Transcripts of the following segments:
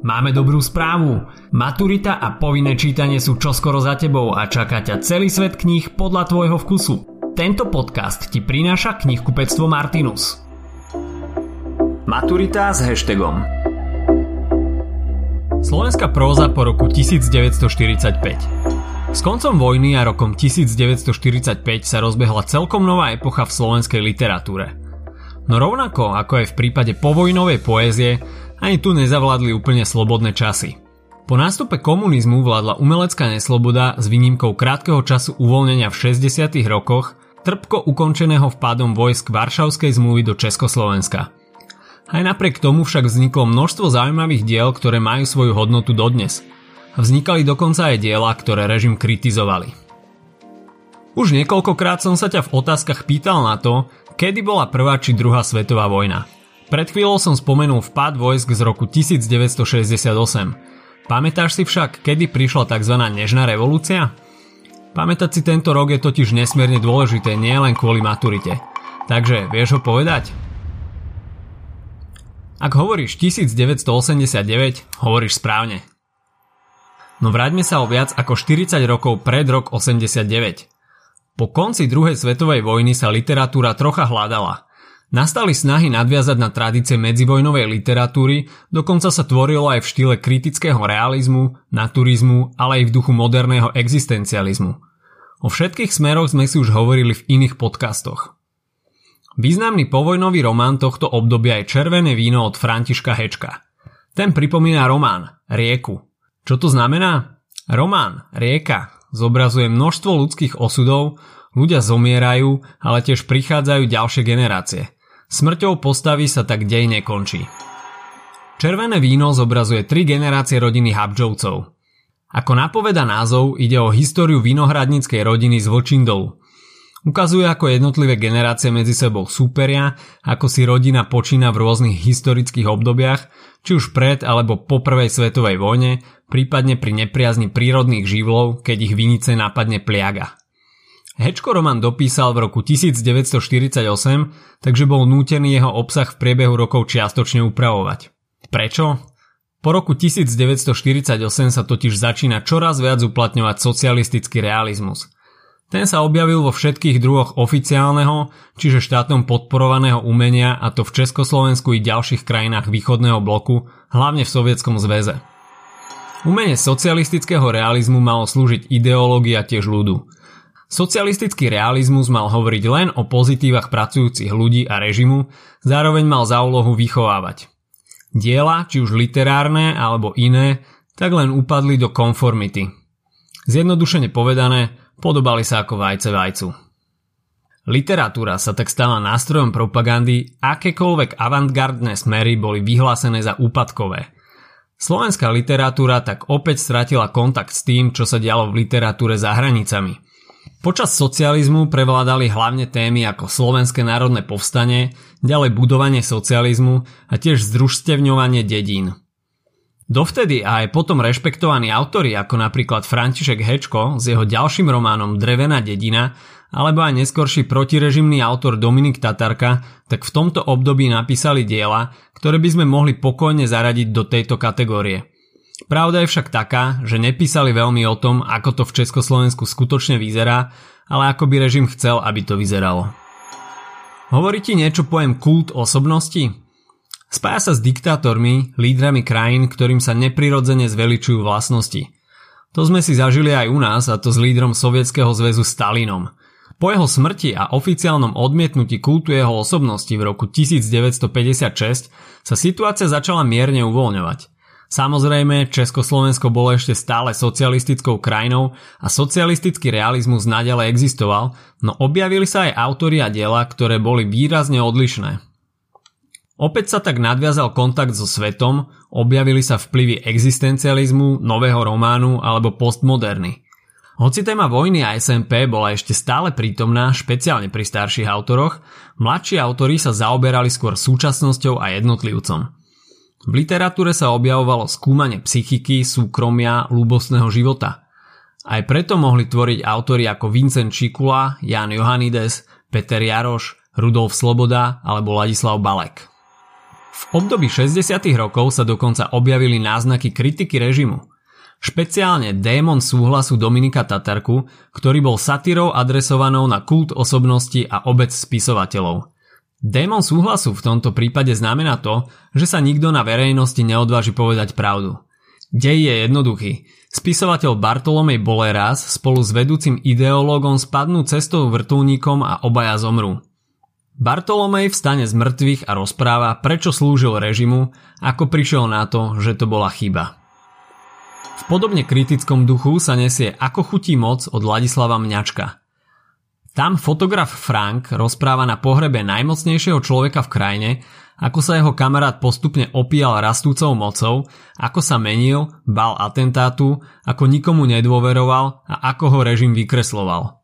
Máme dobrú správu. Maturita a povinné čítanie sú čoskoro za tebou a čaká ťa celý svet kníh podľa tvojho vkusu. Tento podcast ti prináša knihkupectvo Martinus. Maturita s hashtagom Slovenská próza po roku 1945 S koncom vojny a rokom 1945 sa rozbehla celkom nová epocha v slovenskej literatúre. No rovnako ako aj v prípade povojnovej poézie, ani tu nezavládli úplne slobodné časy. Po nástupe komunizmu vládla umelecká nesloboda s výnimkou krátkeho času uvoľnenia v 60. rokoch, trpko ukončeného vpádom vojsk Varšavskej zmluvy do Československa. Aj napriek tomu však vzniklo množstvo zaujímavých diel, ktoré majú svoju hodnotu dodnes. Vznikali dokonca aj diela, ktoré režim kritizovali. Už niekoľkokrát som sa ťa v otázkach pýtal na to, kedy bola prvá či druhá svetová vojna – pred chvíľou som spomenul vpád vojsk z roku 1968. Pamätáš si však, kedy prišla tzv. nežná revolúcia? Pamätať si tento rok je totiž nesmierne dôležité nielen kvôli maturite. Takže vieš ho povedať? Ak hovoríš 1989, hovoríš správne. No vráťme sa o viac ako 40 rokov pred rok 89. Po konci druhej svetovej vojny sa literatúra trocha hľadala – Nastali snahy nadviazať na tradície medzivojnovej literatúry, dokonca sa tvorilo aj v štýle kritického realizmu, naturizmu, ale aj v duchu moderného existencializmu. O všetkých smeroch sme si už hovorili v iných podcastoch. Významný povojnový román tohto obdobia je Červené víno od Františka Hečka. Ten pripomína román, rieku. Čo to znamená? Román, rieka, zobrazuje množstvo ľudských osudov, ľudia zomierajú, ale tiež prichádzajú ďalšie generácie – Smrťou postavy sa tak dej nekončí. Červené víno zobrazuje tri generácie rodiny Habžovcov. Ako napoveda názov, ide o históriu vinohradníckej rodiny z Vočindolu. Ukazuje ako jednotlivé generácie medzi sebou súperia, ako si rodina počína v rôznych historických obdobiach, či už pred alebo po prvej svetovej vojne, prípadne pri nepriazni prírodných živlov, keď ich vinice napadne pliaga. Hečko román dopísal v roku 1948, takže bol nútený jeho obsah v priebehu rokov čiastočne upravovať. Prečo? Po roku 1948 sa totiž začína čoraz viac uplatňovať socialistický realizmus. Ten sa objavil vo všetkých druhoch oficiálneho, čiže štátom podporovaného umenia a to v Československu i ďalších krajinách východného bloku, hlavne v Sovietskom zväze. Umenie socialistického realizmu malo slúžiť ideológia tiež ľudu – Socialistický realizmus mal hovoriť len o pozitívach pracujúcich ľudí a režimu, zároveň mal za úlohu vychovávať. Diela, či už literárne alebo iné, tak len upadli do konformity. Zjednodušene povedané, podobali sa ako vajce vajcu. Literatúra sa tak stala nástrojom propagandy, akékoľvek avantgardné smery boli vyhlásené za úpadkové. Slovenská literatúra tak opäť stratila kontakt s tým, čo sa dialo v literatúre za hranicami – Počas socializmu prevládali hlavne témy ako Slovenské národné povstanie, ďalej budovanie socializmu a tiež združstevňovanie dedín. Dovtedy a aj potom rešpektovaní autori ako napríklad František Hečko s jeho ďalším románom Drevená dedina alebo aj neskorší protirežimný autor Dominik Tatarka, tak v tomto období napísali diela, ktoré by sme mohli pokojne zaradiť do tejto kategórie. Pravda je však taká, že nepísali veľmi o tom, ako to v Československu skutočne vyzerá, ale ako by režim chcel, aby to vyzeralo. Hovorí ti niečo pojem kult osobnosti? Spája sa s diktátormi, lídrami krajín, ktorým sa neprirodzene zveličujú vlastnosti. To sme si zažili aj u nás, a to s lídrom Sovietskeho zväzu Stalinom. Po jeho smrti a oficiálnom odmietnutí kultu jeho osobnosti v roku 1956 sa situácia začala mierne uvoľňovať. Samozrejme, Československo bolo ešte stále socialistickou krajinou a socialistický realizmus naďalej existoval, no objavili sa aj autori a diela, ktoré boli výrazne odlišné. Opäť sa tak nadviazal kontakt so svetom, objavili sa vplyvy existencializmu, nového románu alebo postmoderny. Hoci téma vojny a SMP bola ešte stále prítomná, špeciálne pri starších autoroch, mladší autori sa zaoberali skôr súčasnosťou a jednotlivcom – v literatúre sa objavovalo skúmanie psychiky, súkromia, ľúbostného života. Aj preto mohli tvoriť autory ako Vincent Čikula, Jan Johanides, Peter Jaroš, Rudolf Sloboda alebo Ladislav Balek. V období 60. rokov sa dokonca objavili náznaky kritiky režimu. Špeciálne démon súhlasu Dominika Tatarku, ktorý bol satírou adresovanou na kult osobnosti a obec spisovateľov. Démon súhlasu v tomto prípade znamená to, že sa nikto na verejnosti neodváži povedať pravdu. Dej je jednoduchý. Spisovateľ Bartolomej Boleras spolu s vedúcim ideológom spadnú cestou vrtulníkom a obaja zomrú. Bartolomej vstane z mŕtvych a rozpráva, prečo slúžil režimu, ako prišiel na to, že to bola chyba. V podobne kritickom duchu sa nesie Ako chutí moc od Ladislava Mňačka. Tam fotograf Frank rozpráva na pohrebe najmocnejšieho človeka v krajine, ako sa jeho kamarát postupne opíjal rastúcou mocou, ako sa menil, bal atentátu, ako nikomu nedôveroval a ako ho režim vykresloval.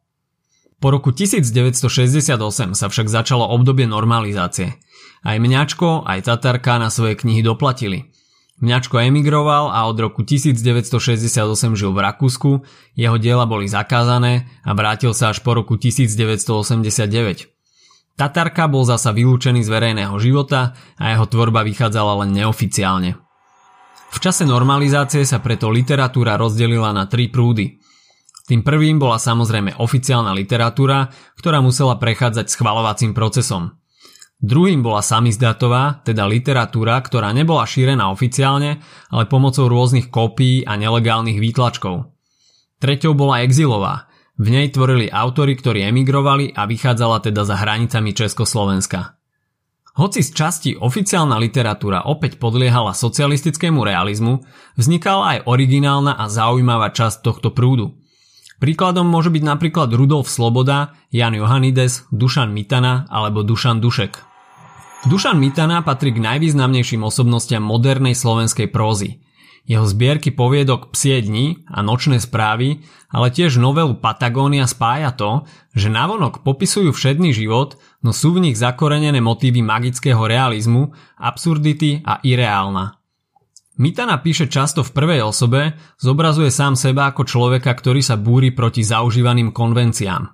Po roku 1968 sa však začalo obdobie normalizácie. Aj Mňačko, aj Tatarka na svoje knihy doplatili. Mňačko emigroval a od roku 1968 žil v Rakúsku, jeho diela boli zakázané a vrátil sa až po roku 1989. Tatarka bol zasa vylúčený z verejného života a jeho tvorba vychádzala len neoficiálne. V čase normalizácie sa preto literatúra rozdelila na tri prúdy. Tým prvým bola samozrejme oficiálna literatúra, ktorá musela prechádzať schvalovacím procesom. Druhým bola samizdatová, teda literatúra, ktorá nebola šírená oficiálne, ale pomocou rôznych kópií a nelegálnych výtlačkov. Treťou bola exilová, v nej tvorili autory, ktorí emigrovali a vychádzala teda za hranicami Československa. Hoci z časti oficiálna literatúra opäť podliehala socialistickému realizmu, vznikala aj originálna a zaujímavá časť tohto prúdu. Príkladom môže byť napríklad Rudolf Sloboda, Jan Johanides, Dušan Mitana alebo Dušan Dušek. Dušan Mitana patrí k najvýznamnejším osobnostiam modernej slovenskej prózy – jeho zbierky poviedok Psie dni a Nočné správy, ale tiež novelu Patagónia spája to, že navonok popisujú všedný život, no sú v nich zakorenené motívy magického realizmu, absurdity a ireálna. Mitana píše často v prvej osobe, zobrazuje sám seba ako človeka, ktorý sa búri proti zaužívaným konvenciám.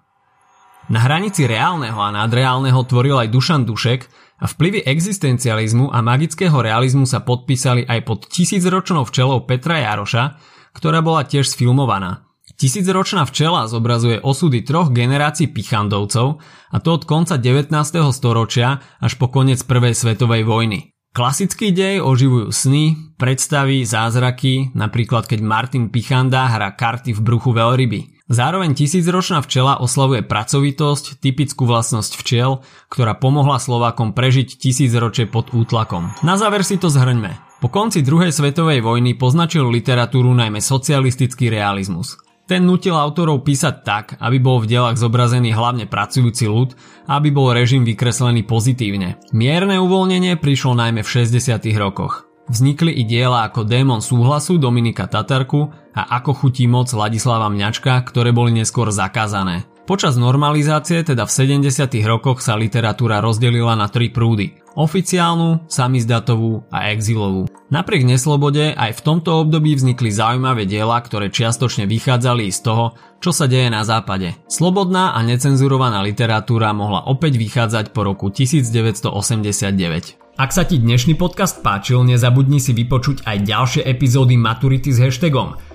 Na hranici reálneho a nadreálneho tvoril aj Dušan Dušek, a vplyvy existencializmu a magického realizmu sa podpísali aj pod tisícročnou včelou Petra Jaroša, ktorá bola tiež sfilmovaná. Tisícročná včela zobrazuje osudy troch generácií pichandovcov a to od konca 19. storočia až po koniec prvej svetovej vojny. Klasický dej oživujú sny, predstavy, zázraky, napríklad keď Martin Pichanda hrá karty v bruchu veľryby. Zároveň tisícročná včela oslavuje pracovitosť, typickú vlastnosť včiel, ktorá pomohla Slovákom prežiť tisícročie pod útlakom. Na záver si to zhrňme. Po konci druhej svetovej vojny poznačil literatúru najmä socialistický realizmus. Ten nutil autorov písať tak, aby bol v dielach zobrazený hlavne pracujúci ľud a aby bol režim vykreslený pozitívne. Mierne uvoľnenie prišlo najmä v 60. rokoch. Vznikli i diela ako Démon súhlasu Dominika Tatarku a Ako chutí moc Ladislava Mňačka, ktoré boli neskôr zakázané. Počas normalizácie, teda v 70. rokoch sa literatúra rozdelila na tri prúdy. Oficiálnu, samizdatovú a exilovú. Napriek neslobode aj v tomto období vznikli zaujímavé diela, ktoré čiastočne vychádzali z toho, čo sa deje na západe. Slobodná a necenzurovaná literatúra mohla opäť vychádzať po roku 1989. Ak sa ti dnešný podcast páčil, nezabudni si vypočuť aj ďalšie epizódy Maturity s hashtagom